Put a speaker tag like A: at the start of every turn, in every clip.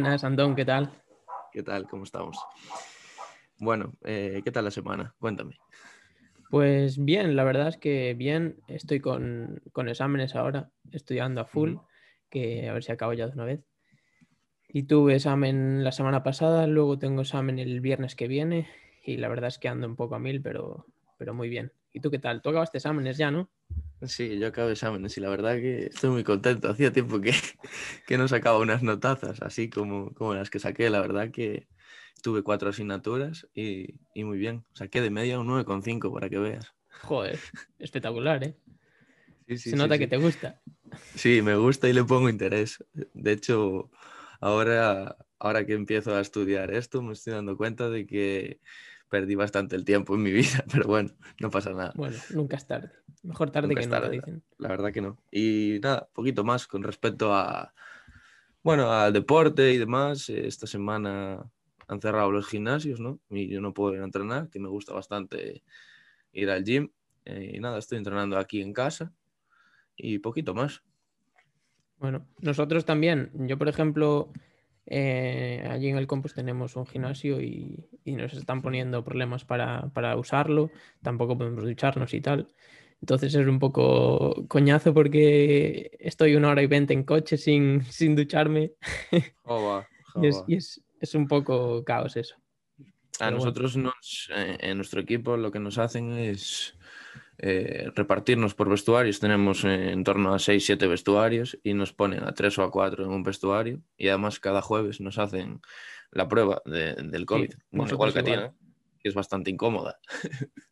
A: Buenas, Antón, ¿qué tal?
B: ¿Qué tal? ¿Cómo estamos? Bueno, eh, ¿qué tal la semana? Cuéntame.
A: Pues bien, la verdad es que bien, estoy con, exámenes ahora, estudiando a full, que a ver si acabo ya de una vez. Y tuve examen la semana pasada, luego tengo examen el viernes que viene y la verdad es que ando un poco a mil, pero, pero muy bien. ¿Y tú qué tal? Tú acabaste exámenes ya, ¿no?
B: Sí, yo acabo exámenes y la verdad que estoy muy contento. Hacía tiempo que, que no sacaba unas notazas así como, como las que saqué. La verdad que tuve cuatro asignaturas y, y muy bien. Saqué de media un 9,5 para que veas.
A: Joder, espectacular, ¿eh? Se nota que te gusta.
B: Sí, me gusta y le pongo interés. De hecho, ahora, ahora que empiezo a estudiar esto, me estoy dando cuenta de que perdí bastante el tiempo en mi vida, pero bueno, no pasa nada.
A: Bueno, nunca es tarde. Mejor tarde que nunca, dicen.
B: La verdad que no. Y nada, poquito más con respecto a, bueno, al deporte y demás. Esta semana han cerrado los gimnasios, ¿no? Y yo no puedo ir a entrenar, que me gusta bastante ir al gym. Eh, y nada, estoy entrenando aquí en casa y poquito más.
A: Bueno, nosotros también. Yo, por ejemplo, eh, allí en el campus tenemos un gimnasio y, nos están poniendo problemas para, usarlo. Tampoco podemos ducharnos y tal. Entonces es un poco coñazo porque estoy una hora y veinte en coche sin, sin ducharme. y, es, es, un poco caos eso.
B: A nosotros nos, eh, en nuestro equipo lo que nos hacen es eh, repartirnos por vestuarios. Tenemos eh, en torno a 6, 7 vestuarios y nos ponen a 3 o a 4 en un vestuario y además cada jueves nos hacen la prueba del COVID. igual que tiene, que es bastante incómoda.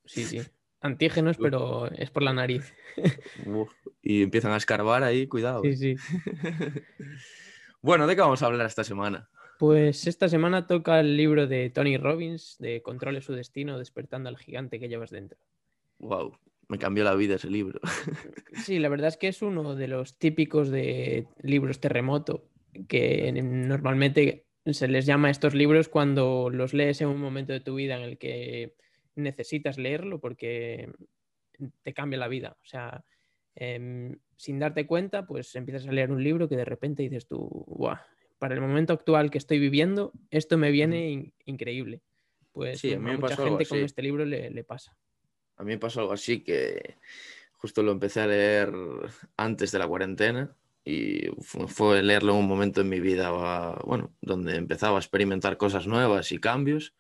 A: Sí, sí. Antígenos, pero es por la nariz.
B: y empiezan a escarbar ahí, cuidado.
A: Sí, sí.
B: bueno, ¿de qué vamos a hablar esta semana?
A: Pues esta semana toca el libro de Tony Robbins de Controle su destino, despertando al gigante que llevas dentro.
B: Wow, me cambió la vida ese libro.
A: Sí, la verdad es que es uno de los típicos de libros terremoto, que normalmente se les llama a estos libros cuando los lees en un momento de tu vida en el que necesitas leerlo porque te cambia la vida. O sea, em, sin darte cuenta, pues empiezas a leer un libro que de repente dices tú, Buah, para el momento actual que estoy viviendo, esto me viene increíble. Pues sí, a, mí mucha gente con este libro le pasa.
B: A mí me pasó algo así que justo lo empecé a leer antes de la cuarentena y fue leerlo en un momento en mi vida, bueno, donde empezaba a experimentar cosas nuevas y cambios.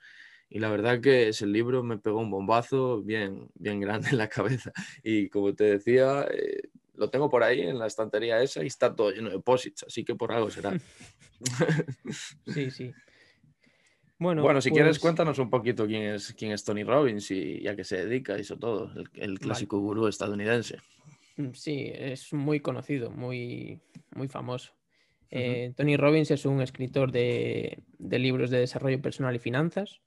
B: Y la verdad que ese libro me pegó un bombazo bien, bien grande en la cabeza. Y como te decía, eh, lo tengo por ahí en la estantería esa y está todo lleno de posits, así que por algo será.
A: sí, sí.
B: Bueno, si quieres, pues cuéntanos un poquito quién es, quién es Tony Robbins y a qué se dedica, eso todo, el, clásico gurú estadounidense.
A: Mm, sí, es muy conocido, muy, muy famoso. Eh, Tony Robbins es un escritor de, libros de desarrollo personal y finanzas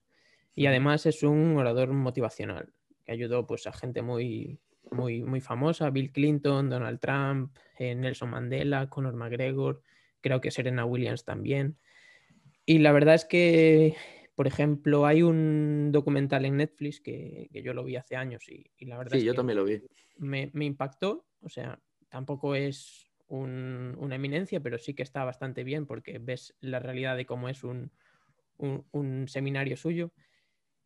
A: y además es un orador motivacional que ayudó pues, a gente muy, muy, muy famosa, Bill Clinton, Donald Trump, eh, Nelson Mandela, Conor McGregor, creo que Serena Williams también. Y la verdad es que, por ejemplo, hay un documental en Netflix que, yo lo vi hace años y, la verdad
B: sí, yo también lo vi.
A: Me, impactó, o sea, tampoco es una eminencia, pero sí que está bastante bien porque ves la realidad de cómo es un, seminario suyo.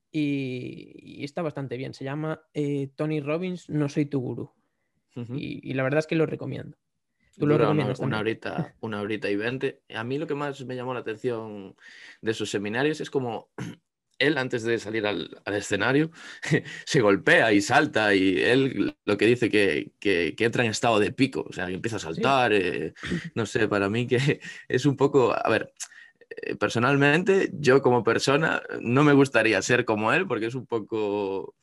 A: Y, está bastante bien. Se llama eh, Tony Robbins, No soy tu gurú. y, la verdad es que lo recomiendo.
B: Tú lo recomiendas una, horita, una horita y veinte. A mí lo que más me llamó la atención de sus seminarios es como él antes de salir al, escenario se golpea y salta y él lo que dice que, que, entra en estado de pico, o sea, que empieza a saltar, eh, no sé, para mí que es un poco, a ver, eh, personalmente yo como persona no me gustaría ser como él porque es un poco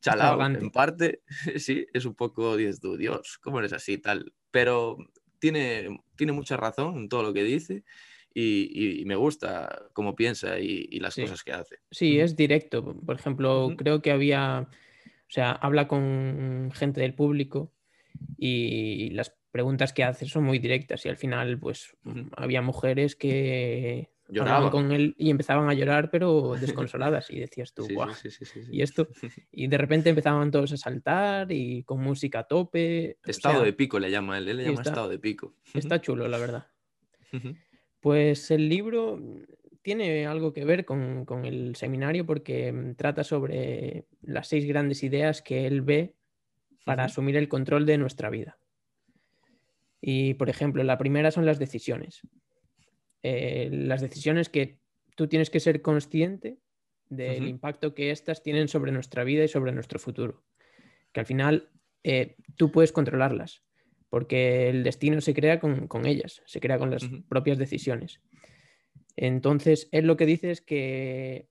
B: chalado en parte, sí, es un poco, dices tú, Dios, ¿cómo eres así tal? Pero tiene, tiene mucha razón en todo lo que dice y, me gusta cómo piensa y, las cosas que hace.
A: Sí, es directo. Por ejemplo, creo que había, o sea, habla con gente del público y las preguntas que hace son muy directas y al final, pues, había mujeres que lloraban con él y empezaban a llorar, pero desconsoladas. Y decías tú, guau, y esto. Y de repente empezaban todos a saltar y con música a tope.
B: Estado de pico le llama él, él le llama estado de pico.
A: Está chulo, la verdad. Pues el libro tiene algo que ver con, el seminario porque mm, trata sobre las seis grandes ideas que él ve para asumir el control de nuestra vida. Y, por ejemplo, la primera son las decisiones. Eh, las decisiones que tú tienes que ser consciente del impacto que éstas tienen sobre nuestra vida y sobre nuestro futuro. Que al final eh, tú puedes controlarlas, porque el destino se crea con, ellas, se crea con las propias decisiones. Entonces, él lo que dice es que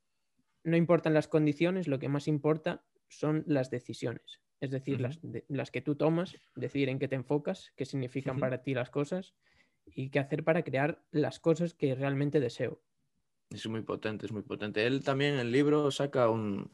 A: no importan las condiciones, lo que más importa son las decisiones. Es decir, las, que tú tomas, decidir en qué te enfocas, qué significan para ti las cosas y qué hacer para crear las cosas que realmente deseo.
B: Es muy potente, es muy potente. Él también en el libro saca un...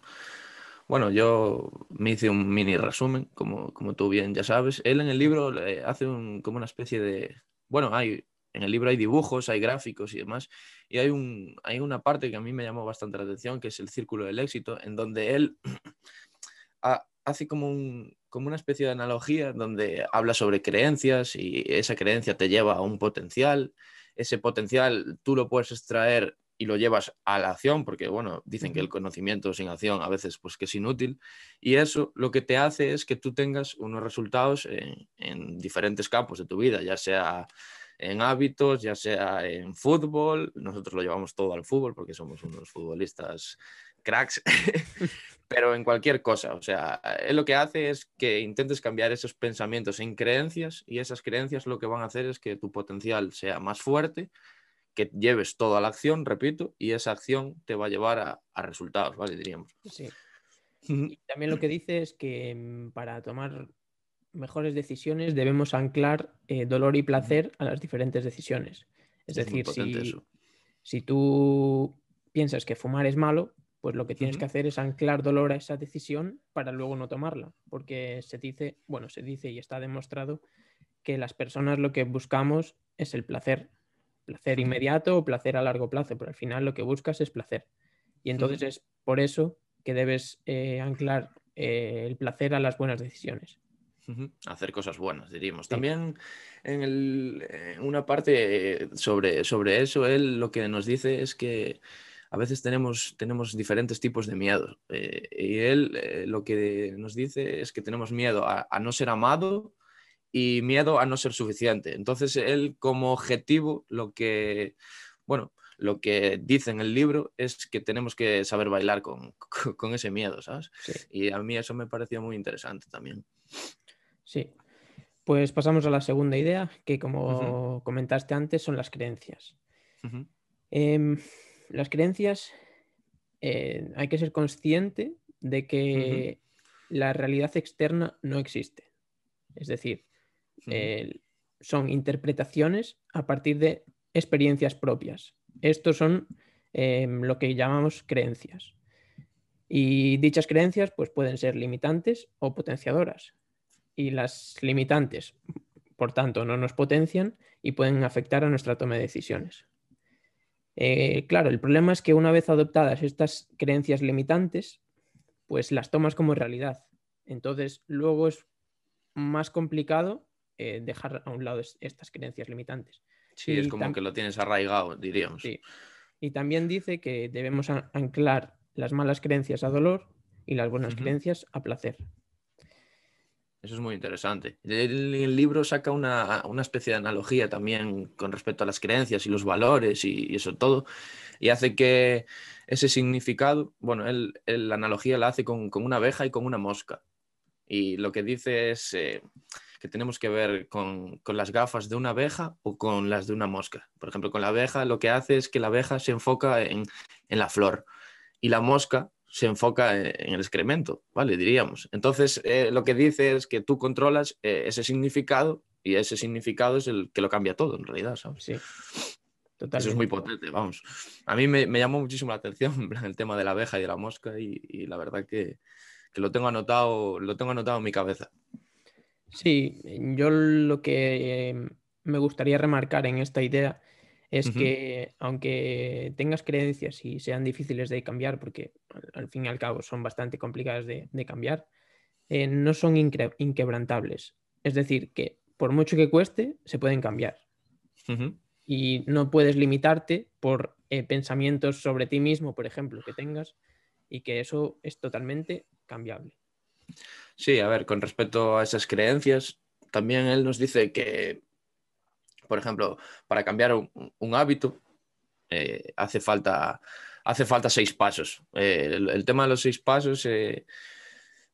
B: Bueno, yo me hice un mini resumen, como, como tú bien ya sabes. Él en el libro hace un, como una especie de... Bueno, hay en el libro hay dibujos, hay gráficos y demás, y hay, un, hay una parte que a mí me llamó bastante la atención, que es el círculo del éxito, en donde él hace como, un, como una especie de analogía donde habla sobre creencias y esa creencia te lleva a un potencial, ese potencial tú lo puedes extraer y lo llevas a la acción, porque bueno, dicen que el conocimiento sin acción a veces pues que es inútil, y eso lo que te hace es que tú tengas unos resultados en, en diferentes campos de tu vida, ya sea en hábitos, ya sea en fútbol, nosotros lo llevamos todo al fútbol porque somos unos futbolistas cracks, pero en cualquier cosa, o sea, él lo que hace es que intentes cambiar esos pensamientos en creencias y esas creencias lo que van a hacer es que tu potencial sea más fuerte, que lleves toda la acción, repito, y esa acción te va a llevar a, resultados, ¿vale? Diríamos.
A: Sí. Y también lo que dice es que mm, para tomar mejores decisiones debemos anclar eh, dolor y placer a las diferentes decisiones. Es, decir, si, tú piensas que fumar es malo, pues lo que tienes que hacer es anclar dolor a esa decisión para luego no tomarla, porque se dice, bueno, se dice y está demostrado que las personas lo que buscamos es el placer, placer inmediato o placer a largo plazo, pero al final lo que buscas es placer. Y entonces es por eso que debes eh, anclar eh, el placer a las buenas decisiones.
B: Hacer cosas buenas, diríamos. También en, una parte sobre, sobre eso, él lo que nos dice es que a veces tenemos, tenemos diferentes tipos de miedo. Eh, y él eh, lo que nos dice es que tenemos miedo a, no ser amado y miedo a no ser suficiente. Entonces, él como objetivo, lo que, bueno, lo que dice en el libro es que tenemos que saber bailar con, con, ese miedo, ¿sabes? Y a mí eso me pareció muy interesante también.
A: Sí. Pues pasamos a la segunda idea, que como comentaste antes, son las creencias. Em, las creencias, eh, hay que ser consciente de que la realidad externa no existe. Es decir, son interpretaciones a partir de experiencias propias. Estos son em, lo que llamamos creencias. Y dichas creencias pues, pueden ser limitantes o potenciadoras y las limitantes, por tanto, no nos potencian y pueden afectar a nuestra toma de decisiones. Eh, claro, el problema es que una vez adoptadas estas creencias limitantes, pues las tomas como realidad. Entonces, luego es más complicado eh, dejar a un lado estas creencias limitantes.
B: Sí, es como que lo tienes arraigado, diríamos. Sí.
A: Y también dice que debemos anclar las malas creencias a dolor y las buenas creencias a placer.
B: Eso es muy interesante. El, libro saca una, especie de analogía también con respecto a las creencias y los valores y, eso todo, y hace que ese significado, bueno, él, la analogía la hace con, una abeja y con una mosca. Y lo que dice es eh, que tenemos que ver con, las gafas de una abeja o con las de una mosca. Por ejemplo, con la abeja lo que hace es que la abeja se enfoca en, en la flor y la mosca se enfoca en el excremento, ¿vale? Diríamos. Entonces, eh, lo que dice es que tú controlas eh, ese significado y ese significado es el que lo cambia todo, en realidad, ¿sabes?
A: Sí.
B: Totalmente. Eso es muy potente, vamos. A mí me, llamó muchísimo la atención el tema de la abeja y de la mosca y, la verdad que, lo, tengo anotado, lo tengo anotado en mi cabeza.
A: Sí, yo lo que eh, me gustaría remarcar en esta idea es que aunque tengas creencias y sean difíciles de cambiar, porque al, fin y al cabo son bastante complicadas de, cambiar, eh, no son inquebrantables. Es decir, que por mucho que cueste, se pueden cambiar. y no puedes limitarte por eh, pensamientos sobre ti mismo, por ejemplo, que tengas, y que eso es totalmente cambiable.
B: Sí, a ver, con respecto a esas creencias, también él nos dice que, por ejemplo, para cambiar un, hábito, eh, hace, falta, hace falta seis pasos. Eh, el, tema de los seis pasos,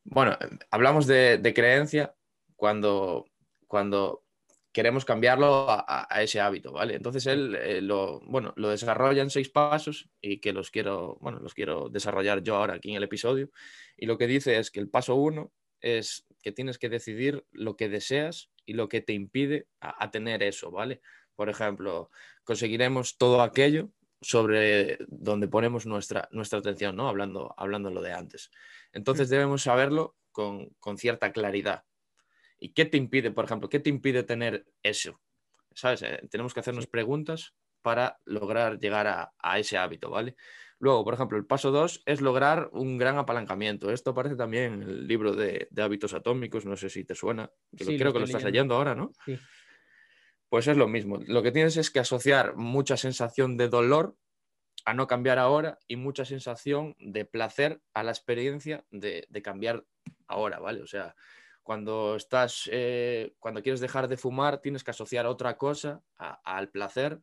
B: bueno, hablamos de, creencia cuando, cuando queremos cambiarlo a, ese hábito, ¿vale? Entonces él eh, lo, bueno, lo desarrolla en seis pasos y que los quiero, bueno, los quiero desarrollar yo ahora aquí en el episodio. Y lo que dice es que el paso uno es que tienes que decidir lo que deseas y lo que te impide a, tener eso, ¿vale? Por ejemplo, conseguiremos todo aquello sobre donde ponemos nuestra, nuestra atención, ¿no? Hablando, hablando lo de antes. Entonces debemos saberlo con, con cierta claridad. ¿Y qué te impide, por ejemplo, qué te impide tener eso? ¿Sabes? Eh, tenemos que hacernos preguntas para lograr llegar a, ese hábito, ¿vale? Luego, por ejemplo, el paso dos es lograr un gran apalancamiento. Esto aparece también en el libro de, hábitos atómicos, no sé si te suena, creo que lo estás leyendo ahora, ¿no? Sí. Pues es lo mismo. Lo que tienes es que asociar mucha sensación de dolor a no cambiar ahora y mucha sensación de placer a la experiencia de, de cambiar ahora, ¿vale? O sea, cuando estás, eh, cuando quieres dejar de fumar, tienes que asociar otra cosa al placer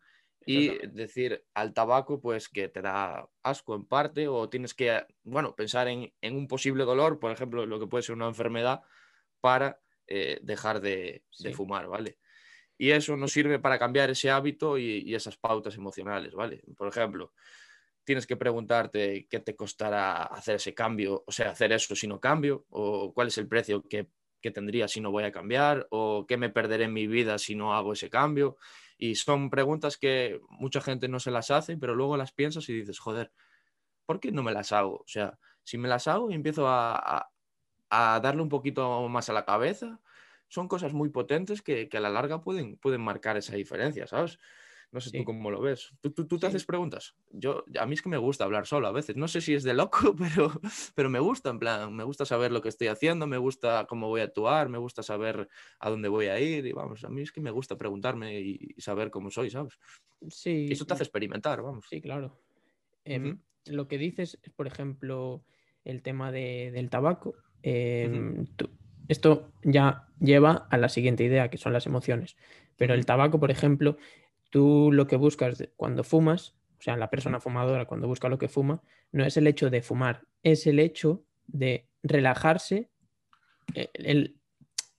B: y decir al tabaco, pues que te da asco en parte, o tienes que, bueno, pensar en, un posible dolor, por ejemplo, lo que puede ser una enfermedad, para eh, dejar de, fumar, ¿vale? Y eso nos sirve para cambiar ese hábito y, esas pautas emocionales, ¿vale? Por ejemplo, tienes que preguntarte qué te costará hacer ese cambio, o sea, hacer eso si no cambio, o cuál es el precio que que tendría si no voy a cambiar o qué me perderé en mi vida si no hago ese cambio. Y son preguntas que mucha gente no se las hace, pero luego las piensas y dices, joder, ¿por qué no me las hago? O sea, si me las hago y empiezo a, darle un poquito más a la cabeza, son cosas muy potentes que, que, a la larga pueden, pueden marcar esa diferencia, ¿sabes? No sé tú cómo lo ves. ¿Tú, tú, te haces preguntas? Yo, a mí es que me gusta hablar solo a veces. No sé si es de loco, pero, pero me gusta, en plan, me gusta saber lo que estoy haciendo, me gusta cómo voy a actuar, me gusta saber a dónde voy a ir. Y vamos, a mí es que me gusta preguntarme y, saber cómo soy, ¿sabes? Sí. Y eso te hace experimentar, vamos.
A: Sí, claro. Em, lo que dices es, por ejemplo, el tema del tabaco. Em, esto ya lleva a la siguiente idea, que son las emociones. Pero el tabaco, por ejemplo, tú lo que buscas cuando fumas, o sea, la persona fumadora cuando busca lo que fuma, no es el hecho de fumar, es el hecho de relajarse, eh,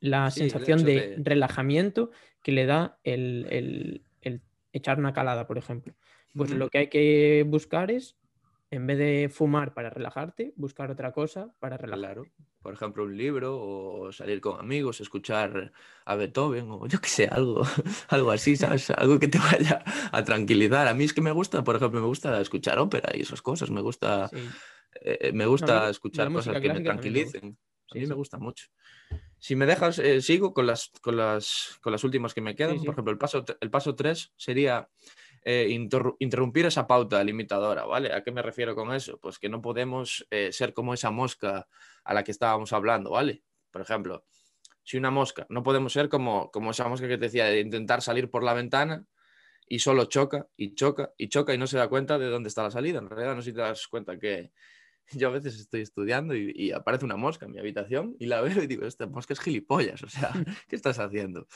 A: la sensación de, relajamiento que le da el, echar una calada, por ejemplo. Pues lo que hay que buscar es en vez de fumar para relajarte, buscar otra cosa para relajar.
B: Por ejemplo, un libro o salir con amigos, escuchar a Beethoven o yo qué sé, algo, algo así, ¿sabes? Algo que te vaya a tranquilizar. A mí es que me gusta, por ejemplo, me gusta escuchar ópera y esas cosas. Me gusta, eh, me gusta escuchar cosas que me tranquilicen. a mí me gusta mucho. Si me dejas, eh, sigo con las, con, las, con las últimas que me quedan. Por ejemplo, el paso, el paso 3 sería eh, interrumpir esa pauta limitadora, ¿vale? ¿A qué me refiero con eso? Pues que no podemos eh, ser como esa mosca a la que estábamos hablando, ¿vale? Por ejemplo, si una mosca, no podemos ser como, como esa mosca que te decía, de intentar salir por la ventana y solo choca y choca y choca y no se da cuenta de dónde está la salida. En realidad no sé si te das cuenta que yo a veces estoy estudiando y, aparece una mosca en mi habitación y la veo y digo, esta mosca es gilipollas, o sea, ¿qué estás haciendo?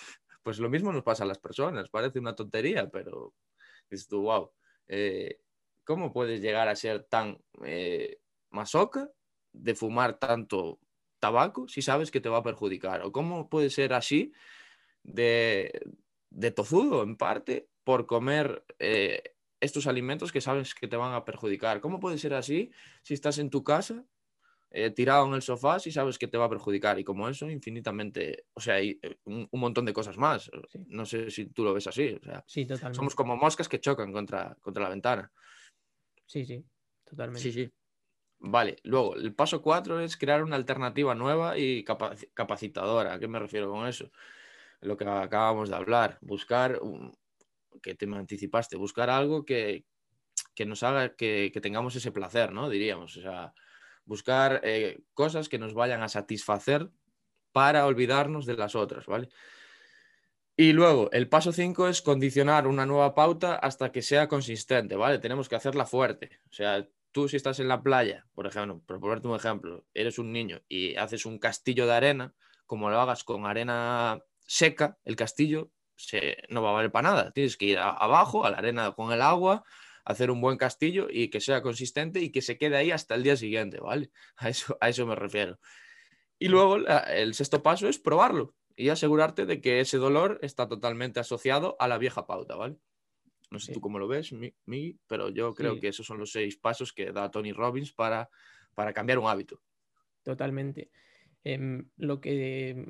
B: Pues lo mismo nos pasa a las personas, parece una tontería, pero dices tú, wow, eh, ¿cómo puedes llegar a ser tan eh, masoca de fumar tanto tabaco si sabes que te va a perjudicar? ¿O cómo puede ser así de, tozudo en parte por comer eh, estos alimentos que sabes que te van a perjudicar? ¿Cómo puede ser así si estás en tu casa eh, tirado en el sofá si sabes que te va a perjudicar. Y como eso, infinitamente, o sea, hay eh, un, montón de cosas más. No sé si tú lo ves así. O sea,
A: sí, totalmente.
B: Somos como moscas que chocan contra, contra la ventana.
A: Sí, sí, totalmente.
B: Sí, sí. Vale, luego el paso cuatro es crear una alternativa nueva y capacitadora. ¿A qué me refiero con eso? Lo que acabamos de hablar, buscar, que te me anticipaste, buscar algo que, que nos haga que, que, tengamos ese placer, ¿no? Diríamos, o sea, buscar eh, cosas que nos vayan a satisfacer para olvidarnos de las otras, ¿vale? Y luego, el paso 5 es condicionar una nueva pauta hasta que sea consistente, ¿vale? Tenemos que hacerla fuerte. O sea, tú si estás en la playa, por ejemplo, por ponerte un ejemplo, eres un niño y haces un castillo de arena, como lo hagas con arena seca, el castillo se, no va a valer para nada. Tienes que ir abajo, a la arena con el agua, hacer un buen castillo y que sea consistente y que se quede ahí hasta el día siguiente, ¿vale? A eso, a eso me refiero. Y luego el sexto paso es probarlo y asegurarte de que ese dolor está totalmente asociado a la vieja pauta, ¿vale? No sé tú cómo lo ves, Miggy, pero yo creo que esos son los seis pasos que da Tony Robbins para, para cambiar un hábito.
A: Totalmente. Em, lo que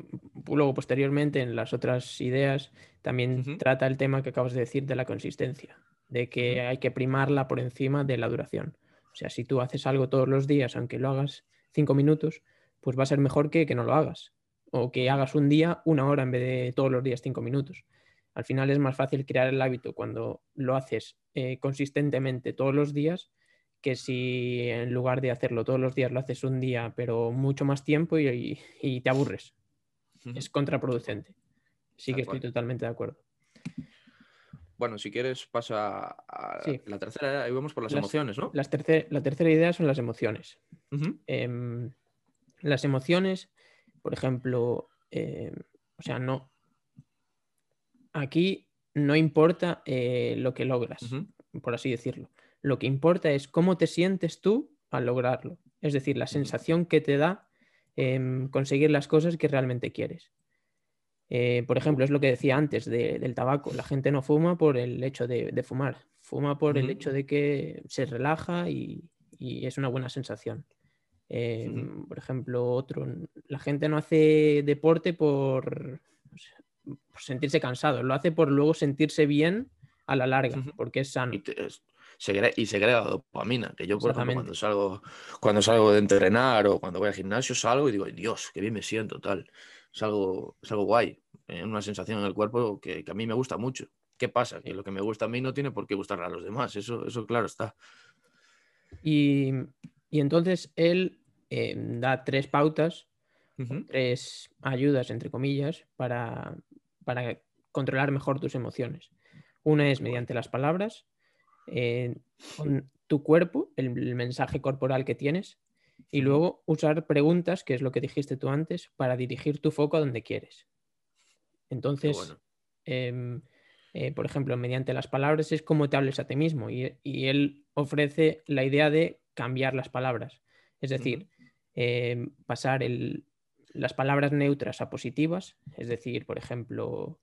A: luego posteriormente en las otras ideas también trata el tema que acabas de decir de la consistencia, de que hay que primarla por encima de la duración. O sea, si tú haces algo todos los días, aunque lo hagas cinco minutos, pues va a ser mejor que que no lo hagas o que hagas un día una hora en vez de todos los días cinco minutos. Al final es más fácil crear el hábito cuando lo haces eh, consistentemente todos los días que si en lugar de hacerlo todos los días lo haces un día pero mucho más tiempo y, te aburres. Es contraproducente. Sí que estoy totalmente de acuerdo.
B: Bueno, si quieres pasa a la tercera, ahí vamos por las, emociones, ¿no?
A: la tercera idea son las emociones. Em, las emociones por ejemplo, eh, o sea, no. Aquí no importa eh, lo que logras, por así decirlo. Lo que importa es cómo te sientes tú al lograrlo. Es decir, la sensación que te da em, conseguir las cosas que realmente quieres. Eh, por ejemplo, es lo que decía antes del tabaco. La gente no fuma por el hecho de, fumar, fuma por el hecho de que se relaja y es una buena sensación. Em, por ejemplo, otro, la gente no hace deporte por, sentirse cansado, lo hace por luego sentirse bien a la larga, porque es sano.
B: Y, se, y crea dopamina, que yo, por ejemplo, cuando salgo, cuando salgo de entrenar o cuando voy al gimnasio, salgo y digo, Dios, qué bien me siento, tal. Es algo, es algo guay, eh, una sensación en el cuerpo que, a mí me gusta mucho. ¿Qué pasa? Que lo que me gusta a mí no tiene por qué gustarle a los demás, eso, eso claro está.
A: Y, y entonces él eh, da tres pautas, tres ayudas, entre comillas, para, para, controlar mejor tus emociones. Una es mediante las palabras, eh, con tu cuerpo, el, mensaje corporal que tienes, y luego usar preguntas, que es lo que dijiste tú antes, para dirigir tu foco a donde quieres. Entonces, em, eh, por ejemplo, mediante las palabras es como te hables a ti mismo y, él ofrece la idea de cambiar las palabras. Es decir, Em, pasar las palabras neutras a positivas, es decir, por ejemplo,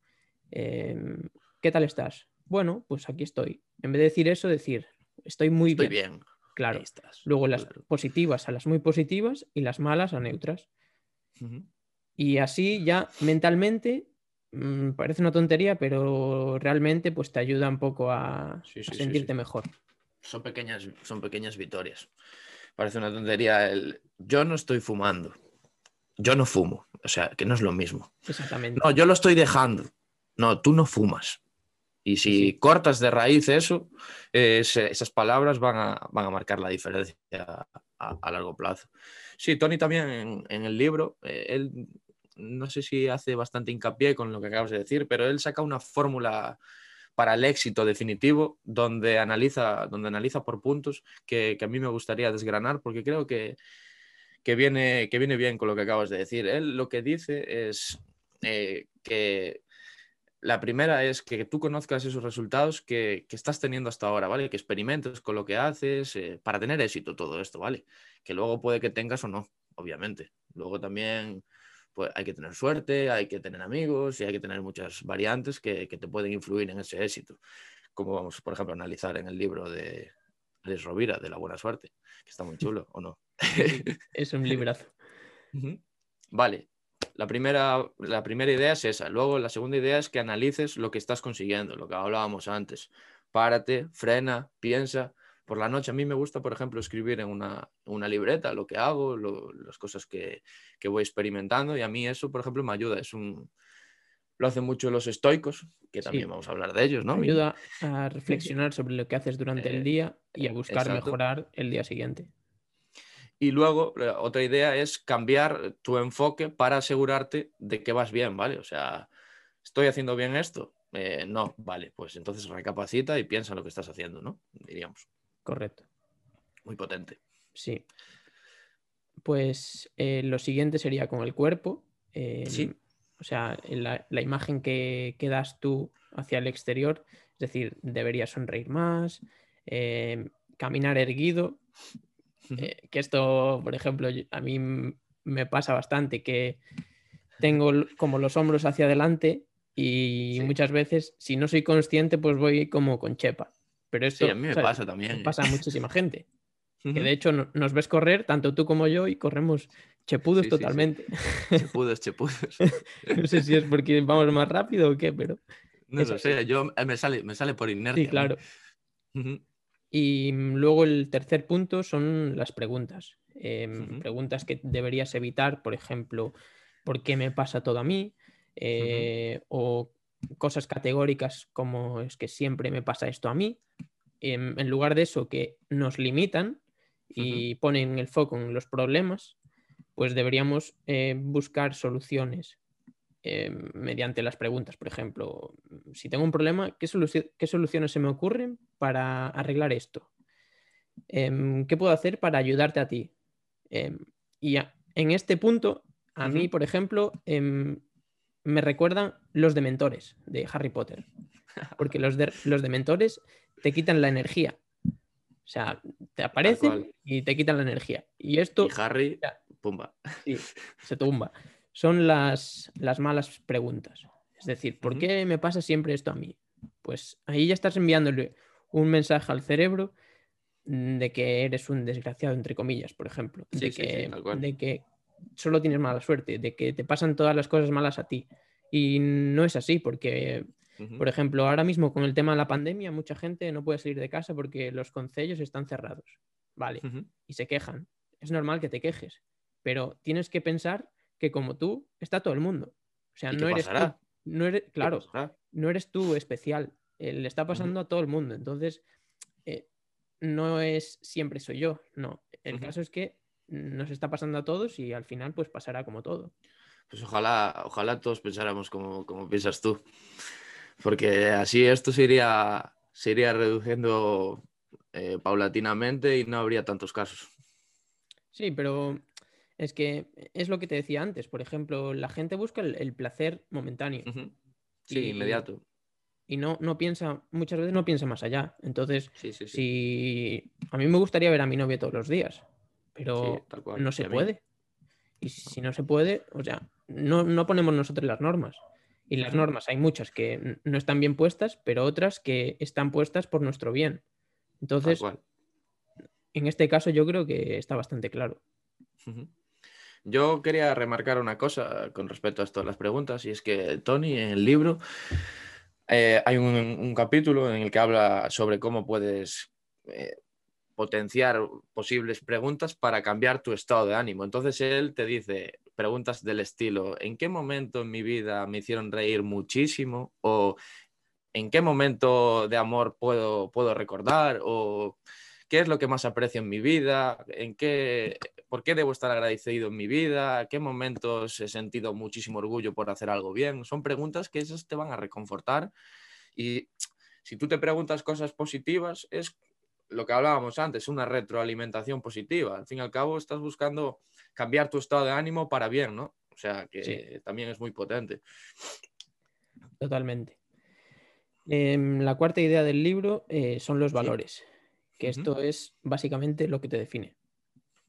A: em, ¿qué tal estás? Bueno, pues aquí estoy. En vez de decir eso, decir, estoy muy
B: estoy
A: bien.
B: bien.
A: Claro. Luego las positivas a las muy positivas y las malas a neutras. Y así ya mentalmente mm, parece una tontería, pero realmente pues te ayuda un poco a, sentirte mejor.
B: Son pequeñas, son pequeñas victorias parece una tontería el yo no estoy fumando, yo no fumo, o sea, que no es lo mismo.
A: Exactamente.
B: No, yo lo estoy dejando. No, tú no fumas. Y si cortas de raíz eso, esas palabras van a, van a, marcar la diferencia a, largo plazo. Sí, Tony también en, el libro, eh, él no sé si hace bastante hincapié con lo que acabas de decir, pero él saca una fórmula para el éxito definitivo, donde analiza, donde analiza por puntos que, a mí me gustaría desgranar, porque creo que, viene, que viene bien con lo que acabas de decir. Él lo que dice es eh, que la primera es que tú conozcas esos resultados que, estás teniendo hasta ahora, ¿vale? Que experimentes con lo que haces eh, para tener éxito todo esto, ¿vale? Que luego puede que tengas o no, obviamente. Luego también pues hay que tener suerte, hay que tener amigos y hay que tener muchas variantes que, te pueden influir en ese éxito. Como vamos, por ejemplo, a analizar en el libro de Alex Rovira, de La Buena Suerte, que está muy chulo, ¿o no?
A: es un librazo.
B: Vale, la primera, la primera idea es esa. Luego, la segunda idea es que analices lo que estás consiguiendo, lo que hablábamos antes. Párate, frena, piensa por la noche a mí me gusta, por ejemplo, escribir en una, libreta lo que hago, las cosas que, voy experimentando y a mí eso, por ejemplo, me ayuda. Es un... Lo hacen mucho los estoicos, que también vamos a hablar de ellos, ¿no?
A: Me ayuda a reflexionar sobre lo que haces durante el eh, día y a buscar mejorar el día siguiente.
B: Y luego, otra idea es cambiar tu enfoque para asegurarte de que vas bien, ¿vale? O sea, ¿estoy haciendo bien esto? Eh, no, vale, pues entonces recapacita y piensa en lo que estás haciendo, ¿no? Diríamos.
A: Correcto.
B: Muy potente.
A: Sí. Pues eh, lo siguiente sería con el cuerpo.
B: sí.
A: O sea, la, la imagen que, que, das tú hacia el exterior, es decir, deberías sonreír más, caminar erguido, eh, que esto, por ejemplo, a mí me pasa bastante que tengo como los hombros hacia adelante y muchas veces, si no soy consciente, pues voy como con chepa. Pero esto
B: sí, a mí me pasa también.
A: Pasa a muchísima gente. Que de hecho nos ves correr, tanto tú como yo, y corremos chepudos totalmente.
B: Chepudos, chepudos.
A: no sé si es porque vamos más rápido o qué, pero.
B: No lo sé, yo eh, me sale, me sale por inercia.
A: Sí, claro. Y mm, luego el tercer punto son las preguntas. Em, preguntas que deberías evitar, por ejemplo, ¿por qué me pasa todo a mí? Eh, o cosas categóricas como es que siempre me pasa esto a mí. Em, en lugar de eso, que nos limitan y ponen el foco en los problemas, pues deberíamos eh, buscar soluciones eh, mediante las preguntas. Por ejemplo, si tengo un problema, ¿qué, soluciones se me ocurren para arreglar esto? Em, ¿Qué puedo hacer para ayudarte a ti? Em, y en este punto, a mí, por ejemplo, em, me recuerdan los dementores de Harry Potter. Porque los, de, los dementores te quitan la energía. O sea, te aparecen y te quitan la energía. Y esto.
B: Y Harry, pumba.
A: Sí, se tumba son las, las malas preguntas. Es decir, ¿por qué me pasa siempre esto a mí? Pues ahí ya estás enviándole un mensaje al cerebro de que eres un desgraciado, entre comillas, por ejemplo. de, que, de que solo tienes mala suerte, de que te pasan todas las cosas malas a ti. Y no es así, porque, por ejemplo, ahora mismo con el tema de la pandemia, mucha gente no puede salir de casa porque los concellos están cerrados. Vale, y se quejan. Es normal que te quejes, pero tienes que pensar que como tú está todo el mundo. O sea, no eres, tú, no eres claro, no eres tú especial. Eh, le está pasando a todo el mundo. Entonces, eh, no es siempre soy yo. No. El caso es que nos está pasando a todos y al final, pues pasará como todo.
B: Pues ojalá, ojalá todos pensáramos como, como piensas tú. Porque así esto se iría, se iría reduciendo eh, paulatinamente y no habría tantos casos.
A: Sí, pero es que es lo que te decía antes. Por ejemplo, la gente busca el, placer momentáneo.
B: Sí, inmediato.
A: Y no, no piensa, muchas veces no piensa más allá. Entonces, si a mí me gustaría ver a mi novia todos los días, pero no se puede. Y si no se puede, o sea, no, no ponemos nosotros las normas. Y las normas hay muchas que no están bien puestas, pero otras que están puestas por nuestro bien. Entonces, en este caso yo creo que está bastante claro.
B: Yo quería remarcar una cosa con respecto a esto de las preguntas, y es que Tony, en el libro, eh, hay un, capítulo en el que habla sobre cómo puedes eh, potenciar posibles preguntas para cambiar tu estado de ánimo. Entonces él te dice preguntas del estilo, ¿en qué momento en mi vida me hicieron reír muchísimo? ¿O en qué momento de amor puedo, puedo recordar? ¿O qué es lo que más aprecio en mi vida? ¿En qué ¿Por qué debo estar agradecido en mi vida? ¿Qué momentos he sentido muchísimo orgullo por hacer algo bien? Son preguntas que esas te van a reconfortar y si tú te preguntas cosas positivas es lo que hablábamos antes, una retroalimentación positiva. Al fin y al cabo estás buscando cambiar tu estado de ánimo para bien, ¿no? O sea que también es muy potente.
A: Totalmente. Em, la cuarta idea del libro eh, son los valores, que esto es básicamente lo que te define.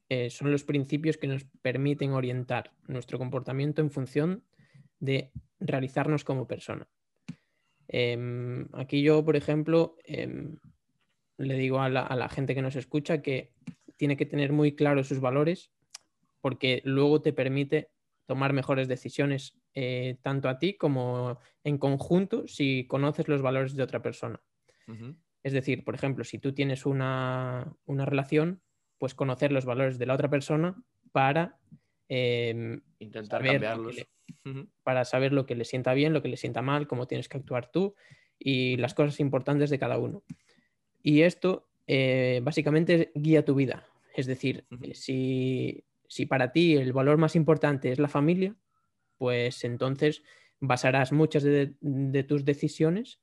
A: Eh, son los principios que nos permiten orientar nuestro comportamiento en función de realizarnos como persona. Em, aquí yo, por ejemplo, em, le digo a la, gente que nos escucha que tiene que tener muy claros sus valores porque luego te permite tomar mejores decisiones eh, tanto a ti como en conjunto si conoces los valores de otra persona. Es decir, por ejemplo, si tú tienes una, una relación, pues conocer los valores de la otra persona para em,
B: intentar cambiarlos.
A: para saber lo que le sienta bien, lo que le sienta mal, cómo tienes que actuar tú y las cosas importantes de cada uno. Y esto eh, básicamente guía tu vida. Es decir, si, si para ti el valor más importante es la familia, pues entonces basarás muchas de, tus decisiones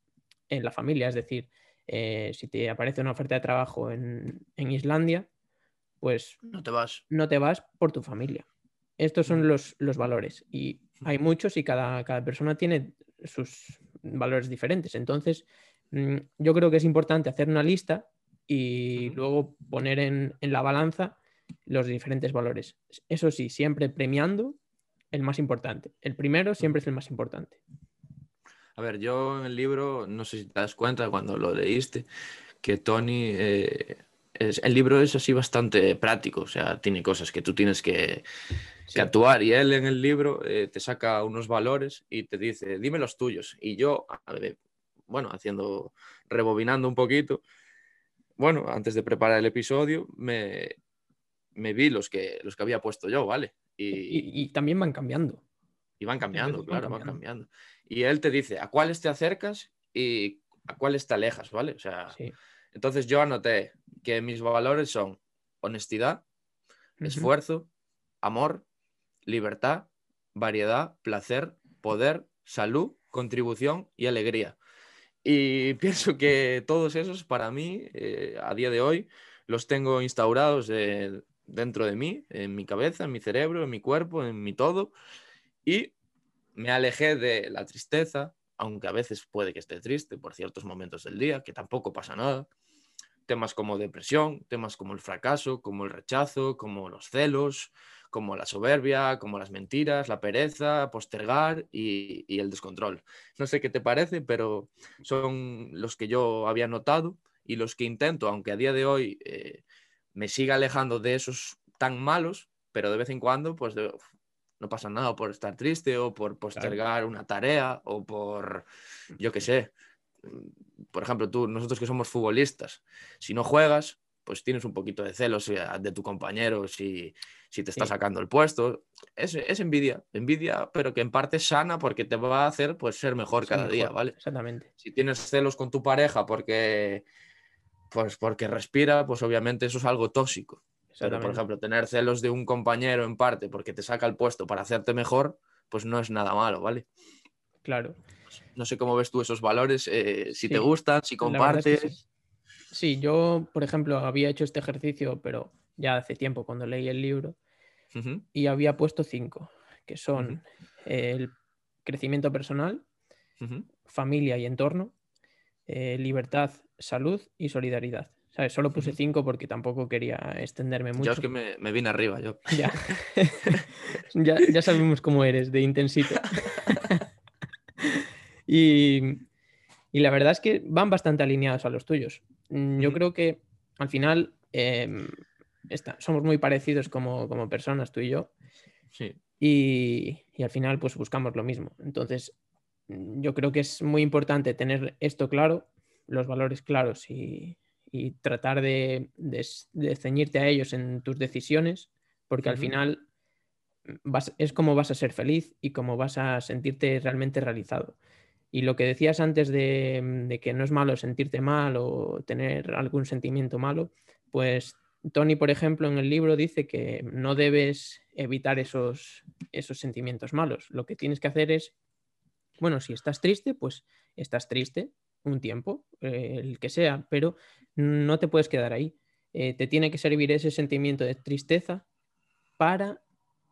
A: en la familia. Es decir, eh, si te aparece una oferta de trabajo en, Islandia, pues
B: no te vas.
A: No te vas por tu familia. Estos son los, los valores y hay muchos y cada, cada, persona tiene sus valores diferentes. Entonces, yo creo que es importante hacer una lista y luego poner en, en la balanza los diferentes valores. Eso sí, siempre premiando el más importante. El primero siempre es el más importante.
B: A ver, yo en el libro, no sé si te das cuenta cuando lo leíste, que Tony, eh, es, el libro es así bastante práctico, o sea, tiene cosas que tú tienes que, actuar y él en el libro eh, te saca unos valores y te dice, dime los tuyos. Y yo, bueno, haciendo, rebobinando un poquito, bueno, antes de preparar el episodio, me, me vi los que, los que había puesto yo, ¿vale?
A: Y, también van cambiando.
B: Y van cambiando, claro, van cambiando. Y él te dice a cuáles te acercas y a cuáles te alejas, ¿vale? O sea, entonces yo anoté que mis valores son honestidad, esfuerzo, amor, libertad, variedad, placer, poder, salud, contribución y alegría. Y pienso que todos esos para mí, eh, a día de hoy, los tengo instaurados dentro de mí, en mi cabeza, en mi cerebro, en mi cuerpo, en mi todo. Y me alejé de la tristeza, aunque a veces puede que esté triste por ciertos momentos del día, que tampoco pasa nada. Temas como depresión, temas como el fracaso, como el rechazo, como los celos, como la soberbia, como las mentiras, la pereza, postergar y, el descontrol. No sé qué te parece, pero son los que yo había notado y los que intento, aunque a día de hoy eh, me siga alejando de esos tan malos, pero de vez en cuando, pues no pasa nada por estar triste o por postergar una tarea o por, yo qué sé, por ejemplo, tú, nosotros que somos futbolistas, si no juegas, pues tienes un poquito de celos eh, de tu compañero si, si te está sacando el puesto. Es, es, envidia, envidia, pero que en parte es sana porque te va a hacer pues, ser mejor cada día, ¿vale?
A: Exactamente.
B: Si tienes celos con tu pareja porque pues porque respira, pues obviamente eso es algo tóxico. Pero, por ejemplo, tener celos de un compañero en parte porque te saca el puesto para hacerte mejor, pues no es nada malo, ¿vale?
A: Claro.
B: No sé cómo ves tú esos valores, eh, si te gustan, si compartes.
A: Sí. yo, por ejemplo, había hecho este ejercicio, pero ya hace tiempo cuando leí el libro, y había puesto cinco, que son el crecimiento personal, familia y entorno, eh, libertad, salud y solidaridad. ¿Sabes? Solo puse cinco porque tampoco quería extenderme mucho.
B: Yo es que me, me vine arriba, yo.
A: Ya. ya, sabemos cómo eres, de intensito. y, la verdad es que van bastante alineados a los tuyos. Mm, yo creo que al final em, somos muy parecidos como, como, personas, tú y yo.
B: Sí.
A: Y, y, al final, pues buscamos lo mismo. Entonces, mm, yo creo que es muy importante tener esto claro, los valores claros y, y tratar de, ceñirte a ellos en tus decisiones, porque al final es como vas a ser feliz y como vas a sentirte realmente realizado. Y lo que decías antes de, que no es malo sentirte mal o tener algún sentimiento malo, pues Tony, por ejemplo, en el libro dice que no debes evitar esos, esos sentimientos malos. Lo que tienes que hacer es, bueno, si estás triste, pues estás triste un tiempo, eh, el que sea, pero no te puedes quedar ahí. Eh, te tiene que servir ese sentimiento de tristeza para,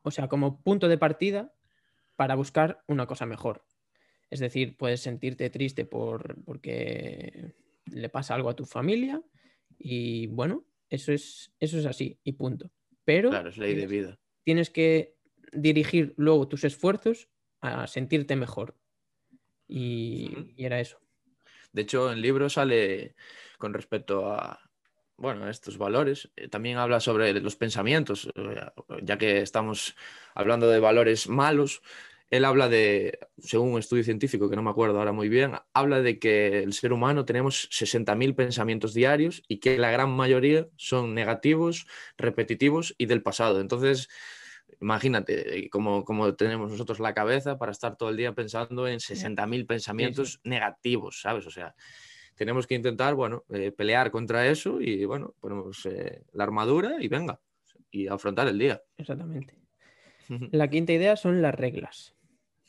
A: o sea, como punto de partida para buscar una cosa mejor. Es decir, puedes sentirte triste por, porque le pasa algo a tu familia y bueno, eso es, eso es así y punto. Pero
B: claro, es ley de vida.
A: Tienes que dirigir luego tus esfuerzos a sentirte mejor. y era eso.
B: De hecho, en el libro sale con respecto a, bueno, estos valores. Eh, también habla sobre los pensamientos, ya que estamos hablando de valores malos. Él habla de, según un estudio científico que no me acuerdo ahora muy bien, habla de que el ser humano tenemos 60.000 pensamientos diarios y que la gran mayoría son negativos, repetitivos y del pasado. Entonces, Imagínate cómo, tenemos nosotros la cabeza para estar todo el día pensando en 60.000 pensamientos negativos, ¿sabes? O sea, tenemos que intentar, bueno, eh, pelear contra eso y, bueno, ponemos eh, la armadura y venga, y afrontar el día.
A: Exactamente. La quinta idea son las reglas.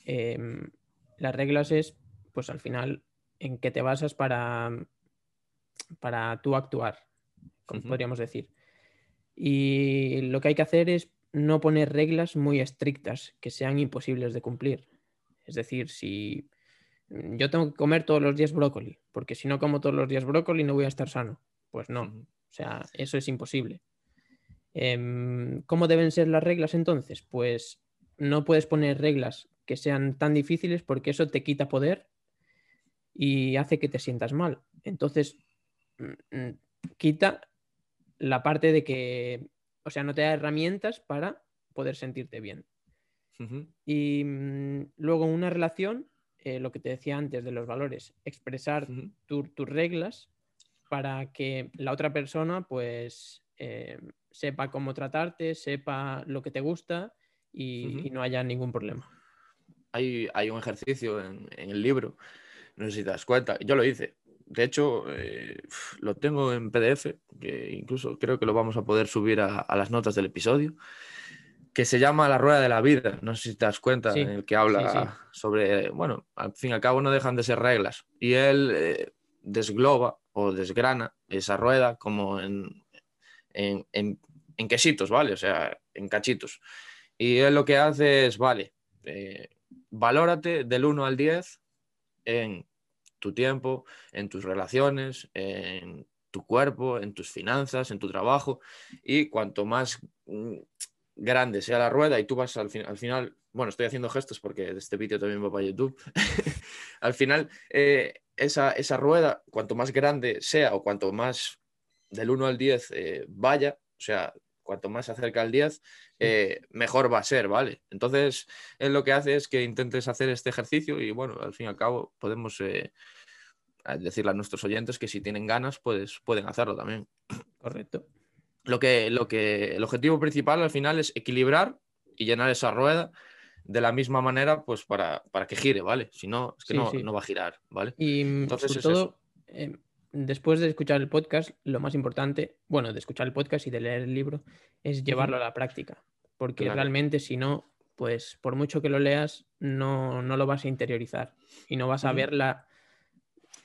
A: Em, las reglas es, pues al final, en qué te basas para, para tú actuar, como podríamos decir. Y lo que hay que hacer es no poner reglas muy estrictas que sean imposibles de cumplir. Es decir, si yo tengo que comer todos los días brócoli, porque si no como todos los días brócoli no voy a estar sano. Pues no, o sea, eso es imposible. Em, ¿Cómo deben ser las reglas entonces? Pues no puedes poner reglas que sean tan difíciles porque eso te quita poder y hace que te sientas mal. Entonces, mm, mm, quita la parte de que, o sea, no te da herramientas para poder sentirte bien. Y mm, luego una relación, eh, lo que te decía antes de los valores, expresar tus reglas para que la otra persona pues eh, sepa cómo tratarte, sepa lo que te gusta y, no haya ningún problema.
B: Hay, hay un ejercicio en, el libro, no sé si te das cuenta, yo lo hice. De hecho, eh, lo tengo en PDF, que incluso creo que lo vamos a poder subir a, las notas del episodio, que se llama La Rueda de la Vida. No sé si te das cuenta, en el que habla sobre, bueno, al fin y al cabo no dejan de ser reglas. Y él eh, desgloba o desgrana esa rueda como en, en, en, quesitos, ¿vale? O sea, en cachitos. Y él lo que hace es, vale, eh, valórate del 1 al 10 en tu tiempo, en tus relaciones, en tu cuerpo, en tus finanzas, en tu trabajo. Y cuanto más mm, grande sea la rueda y tú vas al, al final, bueno, estoy haciendo gestos porque este vídeo también va para YouTube, al final eh, esa, esa, rueda, cuanto más grande sea o cuanto más del 1 al 10 eh, vaya, o sea, cuanto más se acerca al 10, eh, mejor va a ser, ¿vale? Entonces, él lo que hace es que intentes hacer este ejercicio y bueno, al fin y al cabo podemos eh, decirle a nuestros oyentes que si tienen ganas, pues pueden hacerlo también.
A: Correcto.
B: Lo que, lo que, el objetivo principal al final es equilibrar y llenar esa rueda de la misma manera, pues para, que gire, ¿vale? Si no, es que no, no, va a girar, ¿vale?
A: Y Entonces, sobre todo, em, después de escuchar el podcast, lo más importante, bueno, de escuchar el podcast y de leer el libro, es llevarlo a la práctica. Porque realmente si no, pues por mucho que lo leas, no, lo vas a interiorizar y no vas a ver la,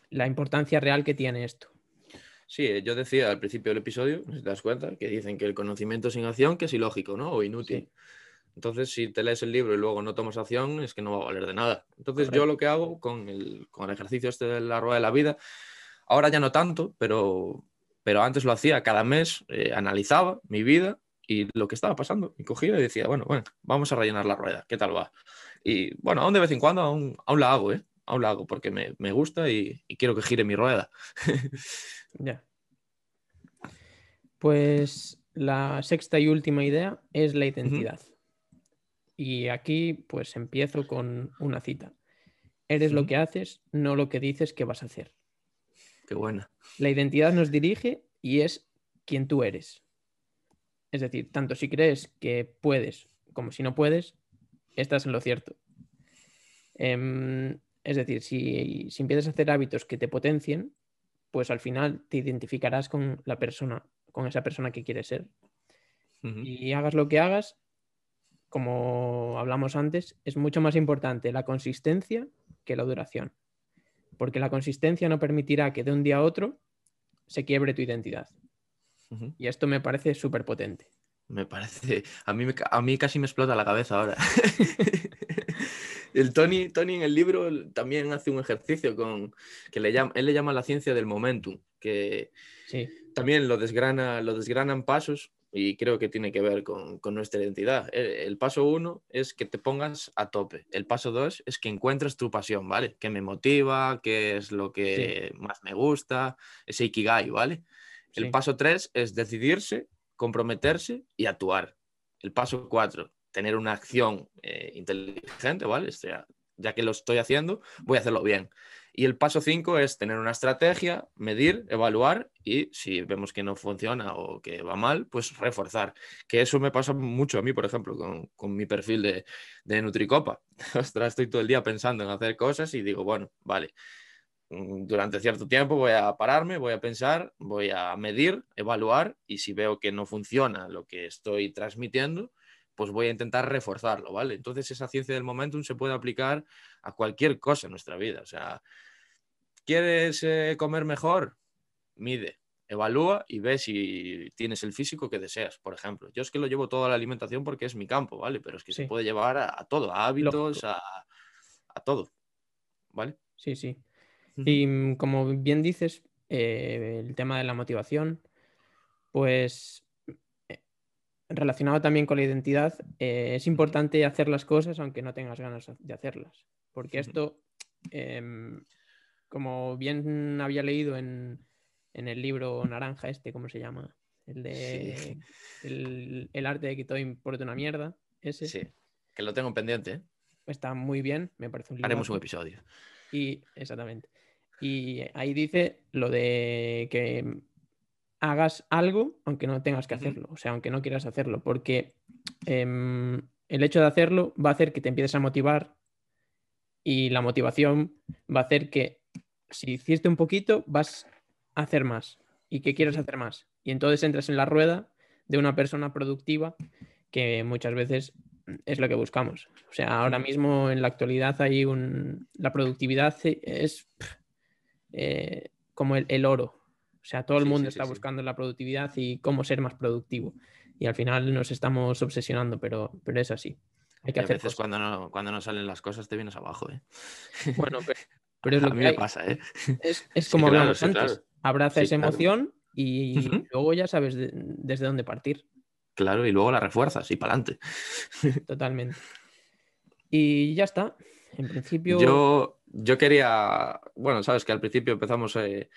A: la, importancia real que tiene esto.
B: Sí, eh, yo decía al principio del episodio, si te das cuenta, que dicen que el conocimiento sin acción que es ilógico, ¿no? O inútil. Entonces, si te lees el libro y luego no tomas acción, es que no va a valer de nada. Entonces, yo lo que hago con el, con el ejercicio este de la rueda de la vida Ahora ya no tanto, pero, pero antes lo hacía cada mes, eh, analizaba mi vida y lo que estaba pasando. Y cogía y decía, bueno, bueno, vamos a rellenar la rueda, ¿qué tal va? Y bueno, aún de vez en cuando aún, aún la hago, ¿eh? Aún la hago porque me, gusta y, quiero que gire mi rueda.
A: ya. Pues la sexta y última idea es la identidad. Y aquí pues empiezo con una cita. Eres lo que haces, no lo que dices que vas a hacer.
B: Qué buena.
A: La identidad nos dirige y es quien tú eres. Es decir, tanto si crees que puedes como si no puedes, estás en lo cierto. Em, es decir, si, empiezas a hacer hábitos que te potencien, pues al final te identificarás con la persona, con esa persona que quieres ser. Y hagas lo que hagas, como hablamos antes, es mucho más importante la consistencia que la duración porque la consistencia no permitirá que de un día a otro se quiebre tu identidad. Y esto me parece súper potente.
B: Me parece, a mí, a mí casi me explota la cabeza ahora. el Tony, Tony en el libro también hace un ejercicio con que le llama, él le llama la ciencia del momentum, que también lo desgrana, lo desgranan pasos y creo que tiene que ver con, nuestra identidad. El, paso uno es que te pongas a tope. El paso dos es que encuentres tu pasión, ¿vale? Que me motiva, qué es lo que más me gusta, ese ikigai, ¿vale? El paso tres es decidirse, comprometerse y actuar. El paso cuatro, tener una acción eh, inteligente, ¿vale? O sea, ya que lo estoy haciendo, voy a hacerlo bien. Y el paso 5 es tener una estrategia, medir, evaluar y si vemos que no funciona o que va mal, pues reforzar. Que eso me pasa mucho a mí, por ejemplo, con, mi perfil de, de Nutricopa. Ostras, estoy todo el día pensando en hacer cosas y digo, bueno, vale, mm, durante cierto tiempo voy a pararme, voy a pensar, voy a medir, evaluar y si veo que no funciona lo que estoy transmitiendo, pues voy a intentar reforzarlo, ¿vale? Entonces esa ciencia del momentum se puede aplicar a cualquier cosa en nuestra vida. O sea, ¿quieres eh, comer mejor? Mide, evalúa y ve si tienes el físico que deseas, por ejemplo. Yo es que lo llevo toda la alimentación porque es mi campo, ¿vale? Pero es que se puede llevar a, todo, a hábitos, a, todo, ¿vale?
A: Sí, sí. Y mm, como bien dices, eh, el tema de la motivación, pues eh, relacionado también con la identidad, eh, es importante hacer las cosas aunque no tengas ganas de hacerlas. Porque esto, em, como bien había leído en, el libro naranja este, ¿cómo se llama? El de el, arte de que todo importa una mierda. Ese.
B: Sí, que lo tengo pendiente.
A: Está muy bien, me parece un libro.
B: Haremos un episodio.
A: Y exactamente. Y ahí dice lo de que hagas algo aunque no tengas que hacerlo, o sea, aunque no quieras hacerlo, porque em, el hecho de hacerlo va a hacer que te empieces a motivar y la motivación va a hacer que si hiciste un poquito vas a hacer más y que quieres hacer más. Y entonces entras en la rueda de una persona productiva que muchas veces es lo que buscamos. O sea, ahora mismo en la actualidad hay un... La productividad es eh, como el, oro. O sea, todo el mundo está buscando la productividad y cómo ser más productivo. Y al final nos estamos obsesionando, pero, pero es así.
B: Hay que hacer a veces cuando no, cuando no salen las cosas te vienes abajo. ¿eh?
A: Bueno, pero, es lo
B: a mí me pasa. ¿eh?
A: Es, como hablamos antes. Abraza esa emoción y luego ya sabes desde dónde partir.
B: Claro, y luego la refuerzas y para adelante.
A: Totalmente. Y ya está. En principio.
B: Yo, yo quería. Bueno, sabes que al principio empezamos eh,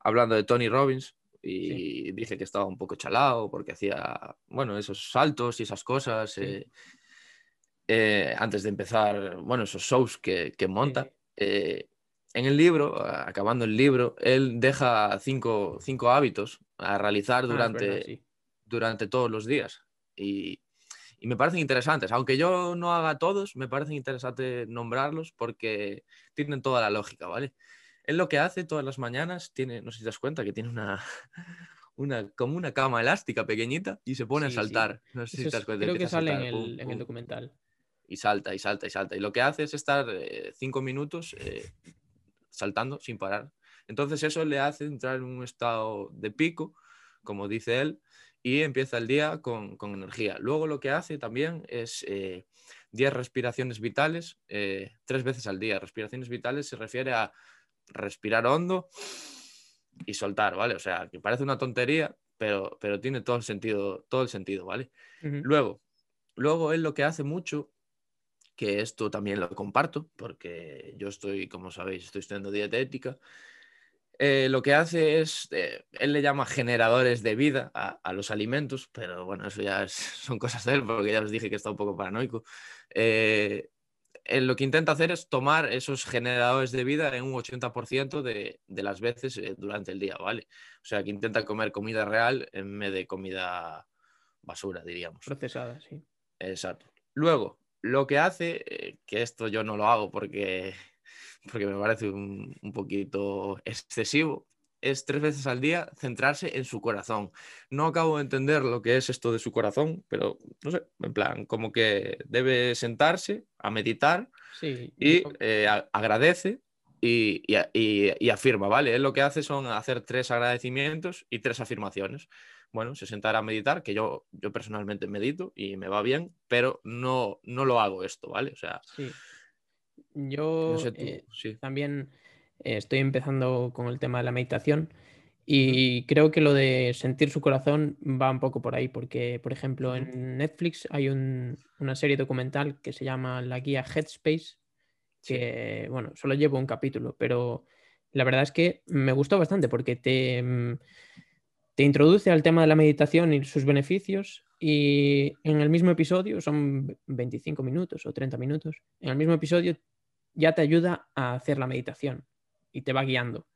B: hablando de Tony Robbins y dije que estaba un poco chalado porque hacía, bueno, esos saltos y esas cosas. Eh, eh, antes de empezar, bueno, esos shows que, monta. En el libro, acabando el libro, él deja cinco, hábitos a realizar ah, durante, durante todos los días. Y, y me parecen interesantes. Aunque yo no haga todos, me parecen interesantes nombrarlos porque tienen toda la lógica, ¿vale? Él lo que hace todas las mañanas, tiene, no sé si te das cuenta, que tiene una, una como una cama elástica pequeñita y se pone a saltar. No sé si te das cuenta.
A: Creo que sale en el, documental.
B: Y salta, y salta, y salta. Y lo que hace es estar eh, cinco minutos eh, saltando sin parar. Entonces eso le hace entrar en un estado de pico, como dice él, y empieza el día con, energía. Luego lo que hace también es 10 eh, respiraciones vitales eh, tres veces al día. Respiraciones vitales se refiere a respirar hondo y soltar, ¿vale? O sea, que parece una tontería, pero, pero tiene todo el sentido, todo el sentido, ¿vale? Luego, luego él lo que hace mucho, que esto también lo comparto, porque yo estoy, como sabéis, estoy estudiando dietética, eh, lo que hace es, eh, él le llama generadores de vida a, los alimentos, pero bueno, eso ya son cosas de él, porque ya os dije que está un poco paranoico. Eh, él lo que intenta hacer es tomar esos generadores de vida en un 80% de, de, las veces durante el día, ¿vale? O sea, que intenta comer comida real en vez de comida basura, diríamos.
A: Procesada, sí.
B: Exacto. Luego, lo que hace, que esto yo no lo hago porque porque me parece un, poquito excesivo, es tres veces al día centrarse en su corazón. No acabo de entender lo que es esto de su corazón, pero no sé, en plan, como que debe sentarse a meditar y eh, agradece y, y, afirma, ¿vale? Él lo que hace son hacer tres agradecimientos y tres afirmaciones. Bueno, se sentará a meditar, que yo, yo personalmente medito y me va bien, pero no, no lo hago esto, ¿vale? O sea,
A: yo eh, también eh, estoy empezando con el tema de la meditación y creo que lo de sentir su corazón va un poco por ahí, porque, por ejemplo, en Netflix hay una serie documental que se llama La Guía Headspace, que, bueno, solo llevo un capítulo, pero la verdad es que me gustó bastante porque te, mm, te introduce al tema de la meditación y sus beneficios y en el mismo episodio, son 25 minutos o 30 minutos, en el mismo episodio ya te ayuda a hacer la meditación y te va guiando.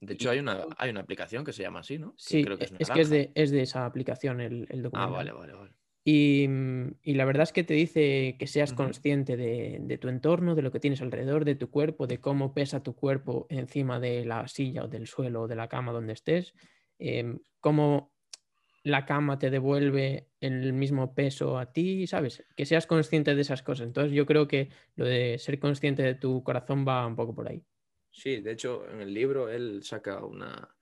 B: De hecho, hay una, hay una aplicación que se llama así, ¿no?
A: sí, es, que es de, esa aplicación el, el
B: Ah, vale, vale, vale.
A: Y, la verdad es que te dice que seas consciente de, tu entorno, de lo que tienes alrededor, de tu cuerpo, de cómo pesa tu cuerpo encima de la silla o del suelo o de la cama donde estés, em, cómo la cama te devuelve el mismo peso a ti, ¿sabes? Que seas consciente de esas cosas. Entonces yo creo que lo de ser consciente de tu corazón va un poco por ahí.
B: Sí, de hecho en el libro él saca una,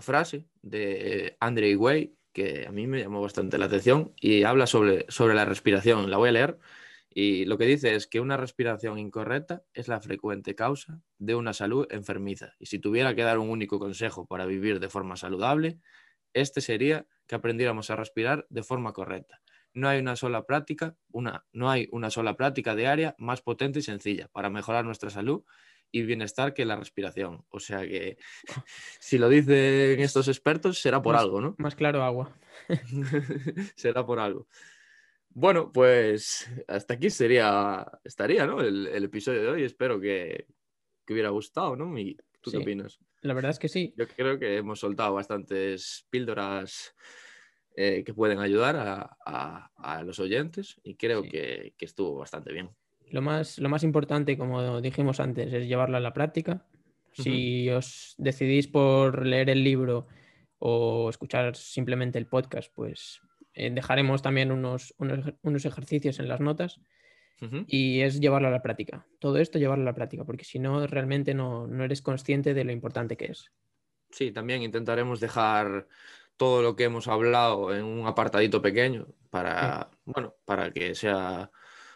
B: frase de Andre Way que a mí me llamó bastante la atención y habla sobre, sobre la respiración. La voy a leer y lo que dice es que una respiración incorrecta es la frecuente causa de una salud enfermiza. Y si tuviera que dar un único consejo para vivir de forma saludable, este sería que aprendiéramos a respirar de forma correcta. No hay una sola práctica, una, no hay una sola práctica diaria más potente y sencilla para mejorar nuestra salud y bienestar que la respiración. O sea que si lo dicen estos expertos será por algo, ¿no?
A: Más claro agua.
B: será por algo. Bueno, pues hasta aquí sería, estaría, ¿no? El, episodio de hoy. Espero que, hubiera gustado, ¿no? ¿Tú qué opinas?
A: La verdad es que sí.
B: Yo creo que hemos soltado bastantes píldoras eh, que pueden ayudar a, los oyentes y creo que, estuvo bastante bien.
A: Lo más, lo más importante, como dijimos antes, es llevarlo a la práctica. Si os decidís por leer el libro o escuchar simplemente el podcast, pues eh, dejaremos también unos, unos, ejercicios en las notas y es llevarlo a la práctica. Todo esto llevarlo a la práctica, porque si no, realmente no, eres consciente de lo importante que es.
B: Sí, también intentaremos dejar todo lo que hemos hablado en un apartadito pequeño para, bueno, para que sea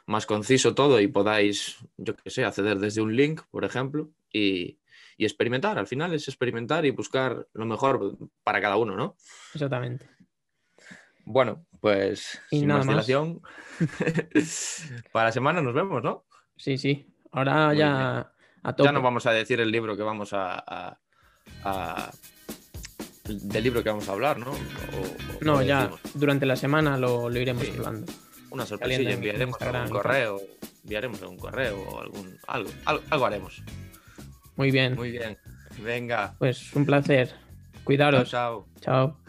B: más conciso todo y podáis, yo qué sé, acceder desde un link, por ejemplo, y, y, experimentar. Al final es experimentar y buscar lo mejor para cada uno, ¿no?
A: Exactamente.
B: Bueno, pues sin más dilación, para la semana nos vemos, ¿no?
A: Sí, sí. Ahora ya
B: a Ya no vamos a decir el libro que vamos a, del libro que vamos a hablar, ¿no?
A: no, ya durante la semana lo, iremos hablando.
B: Una sorpresilla, enviaremos un correo, enviaremos un correo o algún algo, algo, haremos.
A: Muy bien.
B: Muy bien. Venga.
A: Pues un placer. Cuidaros.
B: chao.
A: Chao.